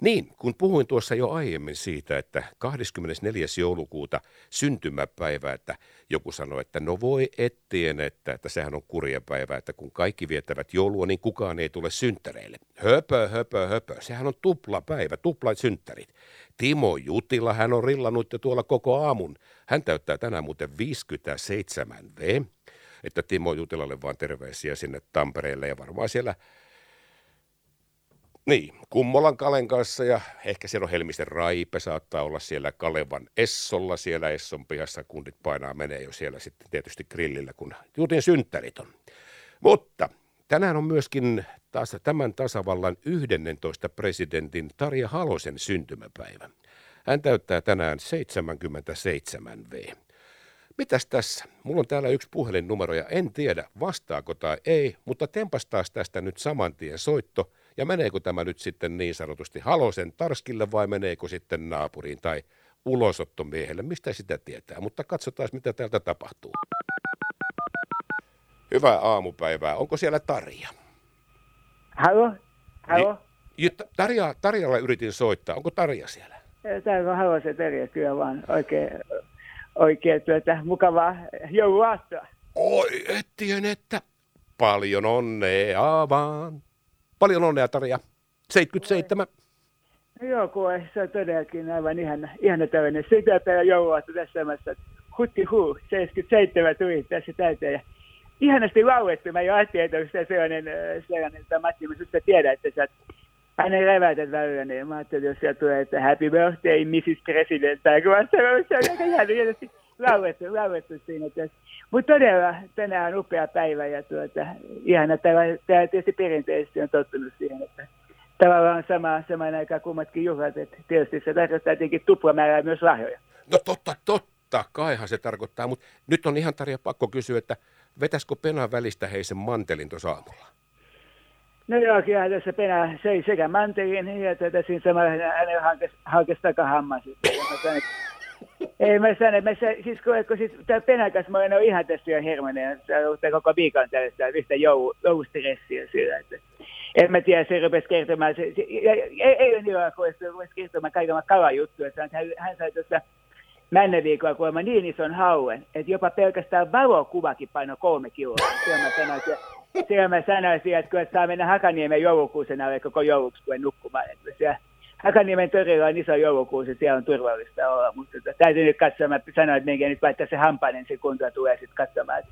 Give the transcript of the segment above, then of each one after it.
Niin, kun puhuin tuossa jo aiemmin siitä, että 24. joulukuuta syntymäpäivä, että joku sanoi, että no voi ettien, että, että sehän on kurjapäivä, että kun kaikki viettävät joulua, niin kukaan ei tule synttäreille. Höpö, höpö, höpö. Sehän on tuplapäivä, tuplat synttärit. Timo Jutila, hän on rillannut jo tuolla koko aamun. Hän täyttää tänään muuten 57 V. Että Timo Jutilalle vaan terveisiä sinne Tampereelle ja varmaan siellä niin, Kummolan Kalen kanssa ja ehkä siellä on Helmisten Raipe, saattaa olla siellä Kalevan Essolla, siellä Esson pihassa kundit painaa menee jo siellä sitten tietysti grillillä, kun Jutin synttärit on. Mutta tänään on myöskin taas tämän tasavallan 11 presidentin Tarja Halosen syntymäpäivä. Hän täyttää tänään 77 V. Mitäs tässä? Mulla on täällä yksi puhelinnumero ja en tiedä vastaako tai ei, mutta tempas taas tästä nyt saman tien soitto – ja meneekö tämä nyt sitten niin sanotusti Halosen Tarskille vai meneekö sitten naapuriin tai ulosottomiehelle, mistä sitä tietää. Mutta katsotaan, mitä täältä tapahtuu. Hyvää aamupäivää. Onko siellä Tarja? Halo? Halo? Niin, Tarja, Tarjalla yritin soittaa. Onko Tarja siellä? Täällä on Halosen Tarja kyllä vaan oikein, oikein tuota, mukavaa jouluaattoa. Oi, ettien, että paljon onnea vaan. Paljon onnea Tarja. 77. No joo, kun se on todellakin aivan ihana, ihana tämmöinen sitä jouluaatto tässä maassa. Hutti huu, 77 tuli tässä täyteen. Ja ihanasti laulettu. Mä jo ajattelin, että se sellainen, äh, sellainen että Matti, mä susta tiedän, että sä hänen levätät välillä, niin mä ajattelin, että jos sieltä tulee, että happy birthday, Mrs. President, tai kun se on aika hienosti laulettu, laulettu siinä. Mutta todella tänään on upea päivä ja tuota, ihana. Tämä, tämä tietysti perinteisesti on tottunut siihen, että tavallaan on sama, samaan aikaan kummatkin juhlat. Että tietysti se tarkoittaa tietenkin tuplamäärää myös lahjoja. No totta, totta. Kaihan se tarkoittaa, mutta nyt on ihan Tarja pakko kysyä, että vetäskö Pena välistä heisen mantelin tuossa aamulla? No joo, kyllä tässä Pena söi sekä mantelin ja tätä siinä samalla hänen hankesi, sitten. Ei mä sano, mä sano, siis kun, kun siis tämä penakas, mä olen ihan tässä jo hermonen, se koko viikon tällaista yhtä jou, joustressiä sillä, että en mä tiedä, se rupesi kertomaan, se, se, ei, ei ole niin kun se rupesi kertomaan kaiken kalajuttuja, että hän, hän sai tuossa männä viikolla kuulemma niin ison hauen, että jopa pelkästään valokuvakin paino kolme kiloa. Siellä mä sanoin, että siellä mä sanoisin, että kyllä saa mennä Hakaniemen joulukuusen alle koko jouluksi, kun en nukkumaan. Että siellä Hakaniemen torilla on iso joulukuusi, siellä on turvallista olla, mutta tota, täytyy nyt katsoa, mä sanoin, että meidän nyt vaikka se hampainen se kunta tulee sitten katsomaan.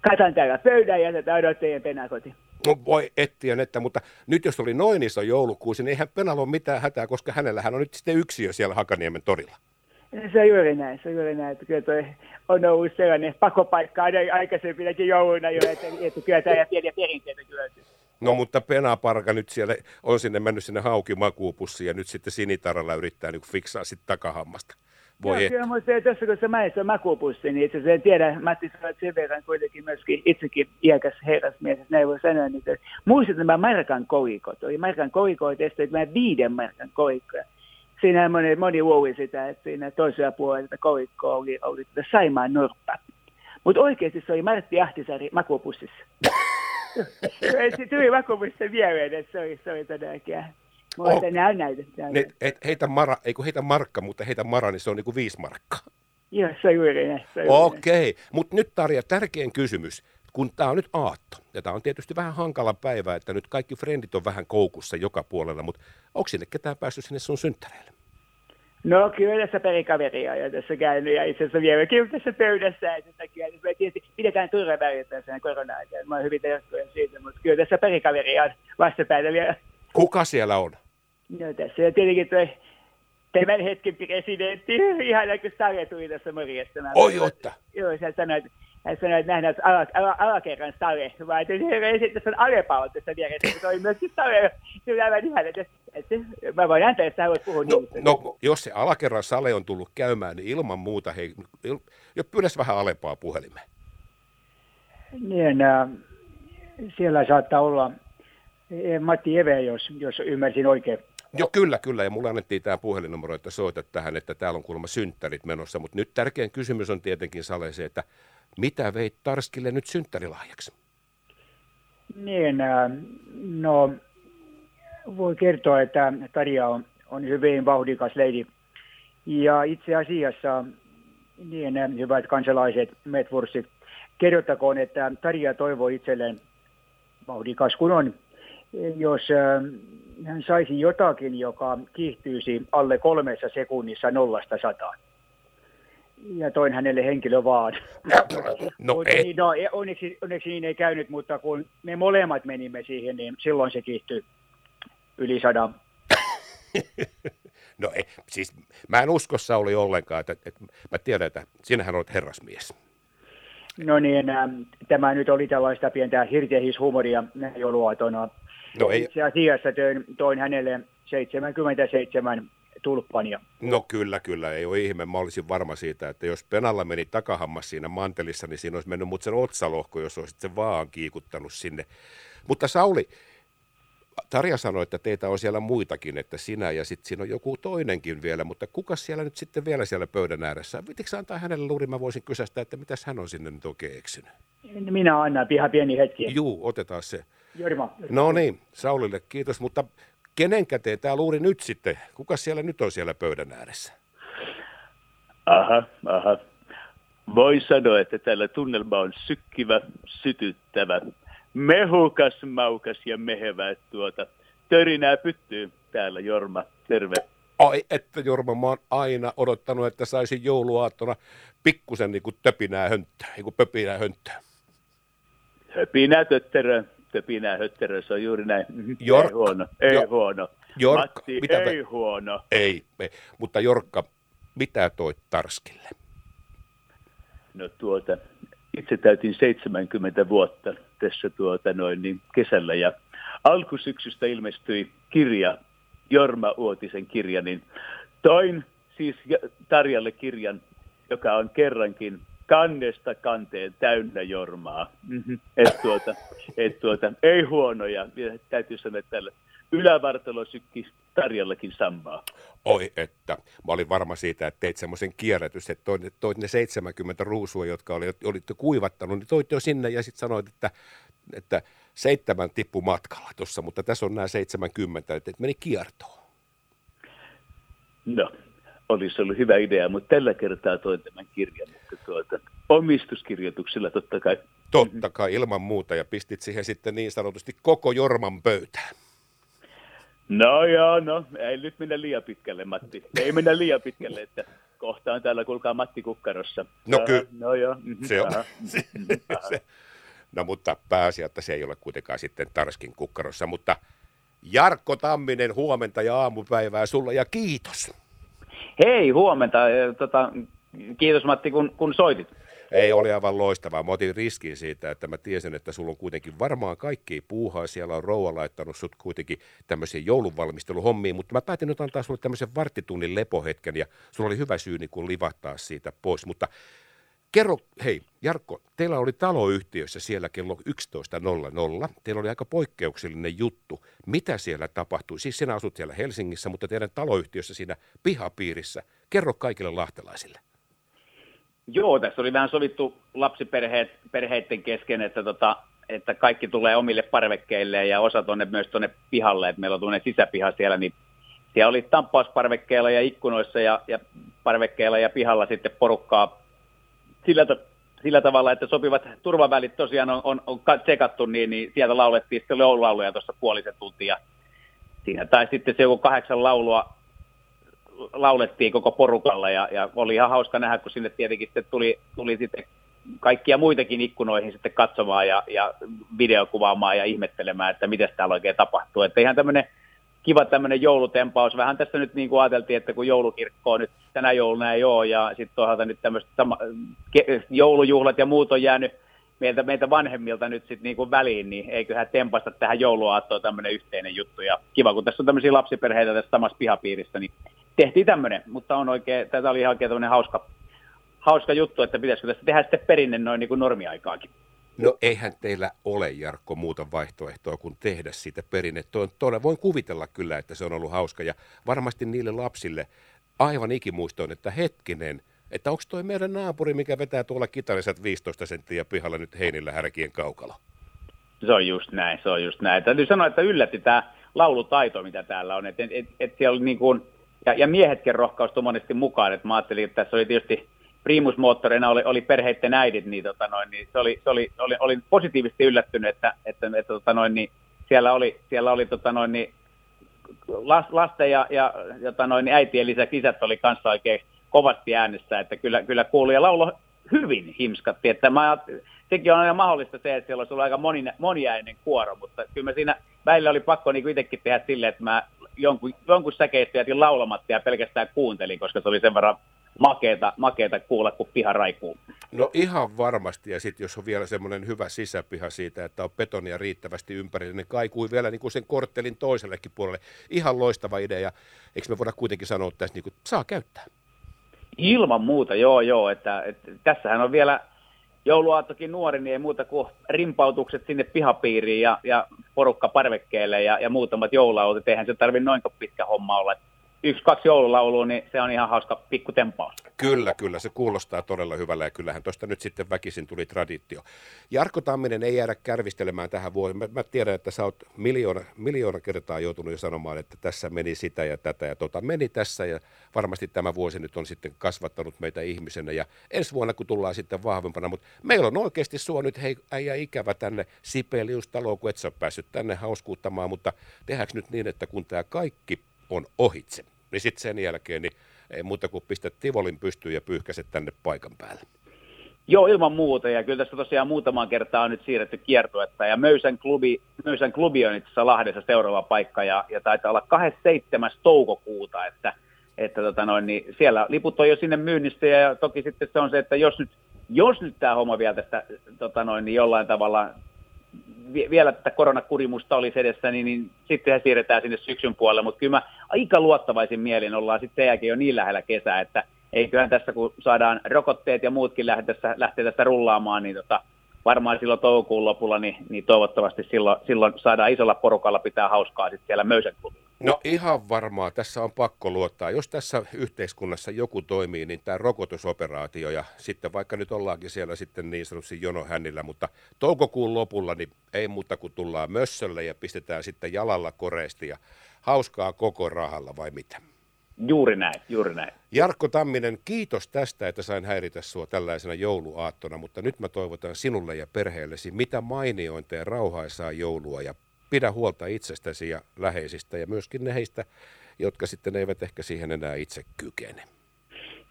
Katan täällä pöydän ja tätä odottajien penakoti. No voi etsiä että, mutta nyt jos oli noin iso joulukuusi, niin eihän Penalla ole mitään hätää, koska hänellä on nyt sitten yksiö siellä Hakaniemen torilla. Se on juuri näin, se on juuri näin, että kyllä toi on ollut sellainen pakopaikka aikaisempinakin jouluna jo, että, että kyllä tämä pieniä perinteitä kyllä No mutta Penaparka nyt siellä on sinne mennyt sinne haukimakuupussiin ja nyt sitten sinitaralla yrittää niin fiksaa sitten takahammasta. Voi Joo, kyllä mutta tuossa kun sä mainitsit makuupussi, niin itse asiassa en tiedä, Matti, sä olet sen verran kuitenkin myöskin itsekin iäkäs herrasmies, että näin voi sanoa, niin muistat nämä Markan koikot, oli Markan koikot, ja sitten viiden Markan koikkoja. Siinä moni, moni luuli sitä, että siinä toisella puolella että koikko oli, oli Saimaan norppa. Mutta oikeasti se oli Martti Ahtisaari makuupussissa. se tuli vakuumissa mieleen, että se oli, se oli todellakin. Mutta oh. nämä näitä. Ne, heitä, mara, ei kun heitä markka, mutta heitä mara, niin se on niin kuin viisi markkaa. Joo, se on juuri näin. Okei, okay. mutta nyt Tarja, tärkein kysymys. Kun tämä on nyt aatto, ja tämä on tietysti vähän hankala päivä, että nyt kaikki frendit on vähän koukussa joka puolella, mutta onko sinne ketään päässyt sinne sun synttäreille? No kyllä tässä perikaveria ja tässä käynyt ja itse asiassa vieläkin tässä pöydässä. Että me tietysti pidetään turvaväriä tässä korona-aikana. Mä oon hyvin tervetuloa siitä, mutta kyllä tässä perikaveria on vastapäätä vielä. Kuka siellä on? No tässä on tietenkin tuo tämän hetken presidentti, ihan kuin Sare tuli tässä morjestamaan. Oi, otta. Joo, hän sanoi, että hän sanoi, että nähdään ala, ala, alakerran sale, vaan että Alepa on tässä vieressä, se oli myöskin sale, se oli aivan ihan, että, että mä voin antaa, että sä voit puhua no, niin. No, jos se alakerran sale on tullut käymään, niin ilman muuta, hei, il, jo pyydäs vähän Alepaa puhelimeen. Niin, äh, siellä saattaa olla eh, Matti Eve, jos, jos ymmärsin oikein. Joo, kyllä, kyllä. Ja mulle annettiin tämä puhelinnumero, että soitat tähän, että täällä on kuulemma synttärit menossa. Mutta nyt tärkein kysymys on tietenkin Sale se, että mitä veit Tarskille nyt synttärilahjaksi? Niin, äh, no voi kertoa, että Tarja on, on hyvin vauhdikas leidi. Ja itse asiassa, niin hyvät kansalaiset, metvurssit, kerrottakoon, että Tarja toivoo itselleen vauhdikas kun on, jos hän saisi jotakin, joka kiihtyisi alle kolmessa sekunnissa nollasta sataan. Ja toin hänelle henkilö vaan. No, ei. Niin, no, onneksi, onneksi niin ei käynyt, mutta kun me molemmat menimme siihen, niin silloin se kiihtyi yli sadan. no ei, siis mä en usko Sauli ollenkaan, että, että mä tiedän, että sinähän olet herrasmies. No niin, äh, tämä nyt oli tällaista pientä hirtehishuumoria jouluaatona. No ei. Itse asiassa toin, toin hänelle 77 tulppania. No kyllä, kyllä, ei ole ihme. Mä olisin varma siitä, että jos Penalla meni takahammas siinä mantelissa, niin siinä olisi mennyt mut sen otsalohko, jos olisit sen vaan kiikuttanut sinne. Mutta Sauli, Tarja sanoi, että teitä on siellä muitakin, että sinä ja sitten siinä on joku toinenkin vielä, mutta kuka siellä nyt sitten vielä siellä pöydän ääressä? Vitikö antaa hänelle luuri, mä voisin kysästä, että mitäs hän on sinne nyt oikein eksynyt? Minä annan ihan pieni hetki. Juu, otetaan se. Jorma. No niin, Saulille kiitos, mutta kenen käteen tämä luuri nyt sitten? Kuka siellä nyt on siellä pöydän ääressä? Aha, aha. Voi sanoa, että tällä tunnelma on sykkivä, sytyttävä mehukas, maukas ja mehevä. Tuota, törinää pyttyy täällä, Jorma. Terve. Ai, että Jorma, mä oon aina odottanut, että saisin jouluaattona pikkusen niin kuin töpinää hönttää, niin kuin pöpinää hönttää. Höpinää tötterö, töpinää hötterö, se on juuri näin. Jork, ei huono, ei jo, huono. Jork, Matti, mitä ei me, huono. Ei, ei, mutta Jorkka, mitä toi Tarskille? No tuota, itse täytin 70 vuotta tässä tuota noin, niin kesällä ja alkusyksystä ilmestyi kirja, Jorma Uotisen kirja, niin toin siis Tarjalle kirjan, joka on kerrankin kannesta kanteen täynnä Jormaa. Mm-hmm. Et tuota, et tuota, ei huonoja, täytyy sanoa, että tällä ylävartalo sykki Tarjallakin samaa. Oi, että mä olin varma siitä, että teit semmoisen kierrätys, että toit, toit ne 70 ruusua, jotka oli, olitte kuivattanut, niin toit jo sinne ja sitten sanoit, että, että seitsemän tippu matkalla tuossa, mutta tässä on nämä 70, että meni kiertoon. No, olisi ollut hyvä idea, mutta tällä kertaa toin tämän kirjan, että tuota, omistuskirjoituksilla totta kai. Totta kai, ilman muuta, ja pistit siihen sitten niin sanotusti koko Jorman pöytään. No joo, no ei nyt mennä liian pitkälle, Matti. Ei mennä liian pitkälle, että kohtaan täällä kuulkaa Matti Kukkarossa. No kyllä. No joo. Se on. se, no mutta pääasia, että se ei ole kuitenkaan sitten Tarskin Kukkarossa, mutta Jarkko Tamminen, huomenta ja aamupäivää sulla ja kiitos. Hei, huomenta. Tota, kiitos Matti, kun, kun soitit. Ei, oli aivan loistavaa. Mä otin riskin siitä, että mä tiesin, että sulla on kuitenkin varmaan kaikki puuhaa. Siellä on rouva laittanut sut kuitenkin tämmöisiin joulunvalmisteluhommiin, mutta mä päätin nyt antaa sulle tämmöisen varttitunnin lepohetken ja sulla oli hyvä syy niin kuin livahtaa siitä pois. Mutta kerro, hei Jarkko, teillä oli taloyhtiössä siellä kello 11.00. Teillä oli aika poikkeuksellinen juttu. Mitä siellä tapahtui? Siis sinä asut siellä Helsingissä, mutta teidän taloyhtiössä siinä pihapiirissä. Kerro kaikille lahtelaisille. Joo, tässä oli vähän sovittu lapsiperheiden kesken, että, tota, että kaikki tulee omille parvekkeille ja osa tuonne myös tuonne pihalle, että meillä on tuonne sisäpiha siellä, niin siellä oli tamppausparvekkeilla ja ikkunoissa ja, ja parvekkeilla ja pihalla sitten porukkaa sillä, sillä tavalla, että sopivat turvavälit tosiaan on, on, on tsekattu, niin, niin sieltä laulettiin sitten joululauluja tuossa puolisen tuntia. Siinä tai sitten se joku kahdeksan laulua laulettiin koko porukalla ja, ja oli ihan hauska nähdä, kun sinne tietenkin sitten tuli, tuli sitten kaikkia muitakin ikkunoihin sitten katsomaan ja, ja videokuvaamaan ja ihmettelemään, että mitä täällä oikein tapahtuu. Että ihan tämmöinen kiva tämmöinen joulutempaus. Vähän tässä nyt niin kuin ajateltiin, että kun joulukirkkoa nyt tänä jouluna ei ole ja sitten toisaalta nyt tämmöiset sama, joulujuhlat ja muut on jäänyt meiltä, meiltä vanhemmilta nyt sitten niin kuin väliin, niin eiköhän tempasta tähän jouluaattoon tämmöinen yhteinen juttu. Ja kiva, kun tässä on tämmöisiä lapsiperheitä tässä samassa pihapiirissä, niin tehtiin tämmöinen, mutta on oikein, tätä oli ihan oikein hauska, hauska juttu, että pitäisikö tästä tehdä sitten perinne noin niin kuin normiaikaakin. No eihän teillä ole, Jarkko, muuta vaihtoehtoa kuin tehdä siitä perinne. Tuo, voin kuvitella kyllä, että se on ollut hauska ja varmasti niille lapsille aivan ikimuistoon, että hetkinen, että onko toi meidän naapuri, mikä vetää tuolla kitariset 15 senttiä pihalla nyt heinillä härkien kaukalo? Se on just näin, se on just näin. Täytyy sanoa, että yllätti tämä laulutaito, mitä täällä on. Et, et, et, et siellä oli niin kuin, ja, ja miehetkin rohkaustu monesti mukaan. Et mä ajattelin, että tässä oli tietysti primusmoottoreina oli, oli perheiden äidit, niin, tota noin, niin se oli, se oli, oli, oli, positiivisesti yllättynyt, että, että, että tota noin, niin siellä oli, siellä oli tota noin, niin lasten ja, ja jota noin, niin äitien lisäksi isät oli kanssa oikein kovasti äänessä, että kyllä, kyllä kuului ja laulo hyvin himskatti, että mä, sekin on aina mahdollista se, että siellä olisi ollut aika moni, moniäinen kuoro, mutta kyllä mä siinä välillä oli pakko niin itsekin tehdä silleen, että mä jonkun, jonkun säkeistä jätin laulamatta ja pelkästään kuuntelin, koska se oli sen verran makeeta, makeeta kuulla, kun piha raikuu. No ihan varmasti, ja sitten jos on vielä semmoinen hyvä sisäpiha siitä, että on betonia riittävästi ympäri, niin kaikui vielä niin kuin sen korttelin toisellekin puolelle. Ihan loistava idea, eikö me voida kuitenkin sanoa että tässä, niin kuin, saa käyttää? Ilman muuta, joo joo, että, että tässähän on vielä jouluaattokin nuori, niin ei muuta kuin rimpautukset sinne pihapiiriin ja, ja porukka parvekkeelle ja, ja muutamat joululaulut. Eihän se tarvitse noin pitkä homma olla yksi, kaksi joululaulua, niin se on ihan hauska pikku tempaus. Kyllä, kyllä, se kuulostaa todella hyvällä ja kyllähän tuosta nyt sitten väkisin tuli traditio. Jarkko Tamminen ei jäädä kärvistelemään tähän vuoteen. Mä, mä tiedän, että sä oot miljoona, miljoona kertaa joutunut jo sanomaan, että tässä meni sitä ja tätä ja tota meni tässä ja varmasti tämä vuosi nyt on sitten kasvattanut meitä ihmisenä ja ensi vuonna kun tullaan sitten vahvempana, mutta meillä on oikeasti sua nyt hei äijä ikävä tänne Sibelius-taloon, kun et sä päässyt tänne hauskuuttamaan, mutta tehdäänkö nyt niin, että kun tämä kaikki on ohitse, niin sitten sen jälkeen niin ei muuta kuin pistät Tivolin pystyyn ja pyyhkäset tänne paikan päälle. Joo, ilman muuta. Ja kyllä tässä tosiaan muutamaan kertaa on nyt siirretty kiertuetta. Ja Möysän klubi, Möysän klubi on itse asiassa Lahdessa seuraava paikka. Ja, ja taitaa olla 27. toukokuuta, että, että tota noin, niin siellä liput on jo sinne myynnissä. Ja toki sitten se on se, että jos nyt, jos nyt tämä homma vielä tästä tota noin, niin jollain tavalla vielä tätä koronakurimusta olisi edessä, niin, niin sitten siirretään sinne syksyn puolelle, mutta kyllä mä aika luottavaisin mielin ollaan sitten jälkeen jo niin lähellä kesää, että eiköhän tässä kun saadaan rokotteet ja muutkin lähtee tässä, lähtee tässä rullaamaan, niin tota, varmaan silloin toukokuun lopulla, niin, niin toivottavasti silloin, silloin saadaan isolla porukalla pitää hauskaa sitten siellä Möysän. No ihan varmaa, tässä on pakko luottaa. Jos tässä yhteiskunnassa joku toimii, niin tämä rokotusoperaatio ja sitten vaikka nyt ollaankin siellä sitten niin sanotusti jonohännillä, mutta toukokuun lopulla niin ei muuta kuin tullaan mössölle ja pistetään sitten jalalla koreesti ja hauskaa koko rahalla vai mitä? Juuri näin, juuri näin. Jarkko Tamminen, kiitos tästä, että sain häiritä sinua tällaisena jouluaattona, mutta nyt mä toivotan sinulle ja perheellesi mitä mainiointa ja rauhaisaa joulua ja pidä huolta itsestäsi ja läheisistä ja myöskin ne heistä, jotka sitten eivät ehkä siihen enää itse kykene.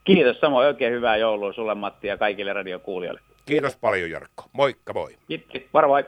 Kiitos samoin, oikein hyvää joulua sulle Matti ja kaikille radiokuulijoille. Kiitos paljon Jarkko. Moikka moi. Kiitos, moro moi.